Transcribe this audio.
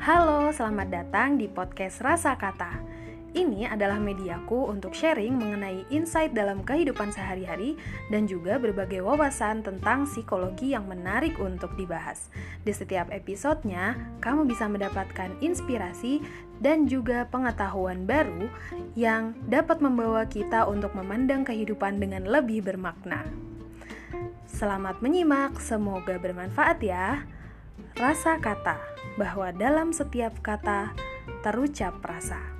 Halo, selamat datang di podcast Rasa Kata. Ini adalah mediaku untuk sharing mengenai insight dalam kehidupan sehari-hari dan juga berbagai wawasan tentang psikologi yang menarik untuk dibahas. Di setiap episodenya, kamu bisa mendapatkan inspirasi dan juga pengetahuan baru yang dapat membawa kita untuk memandang kehidupan dengan lebih bermakna. Selamat menyimak, semoga bermanfaat ya. Rasa kata bahwa dalam setiap kata terucap rasa.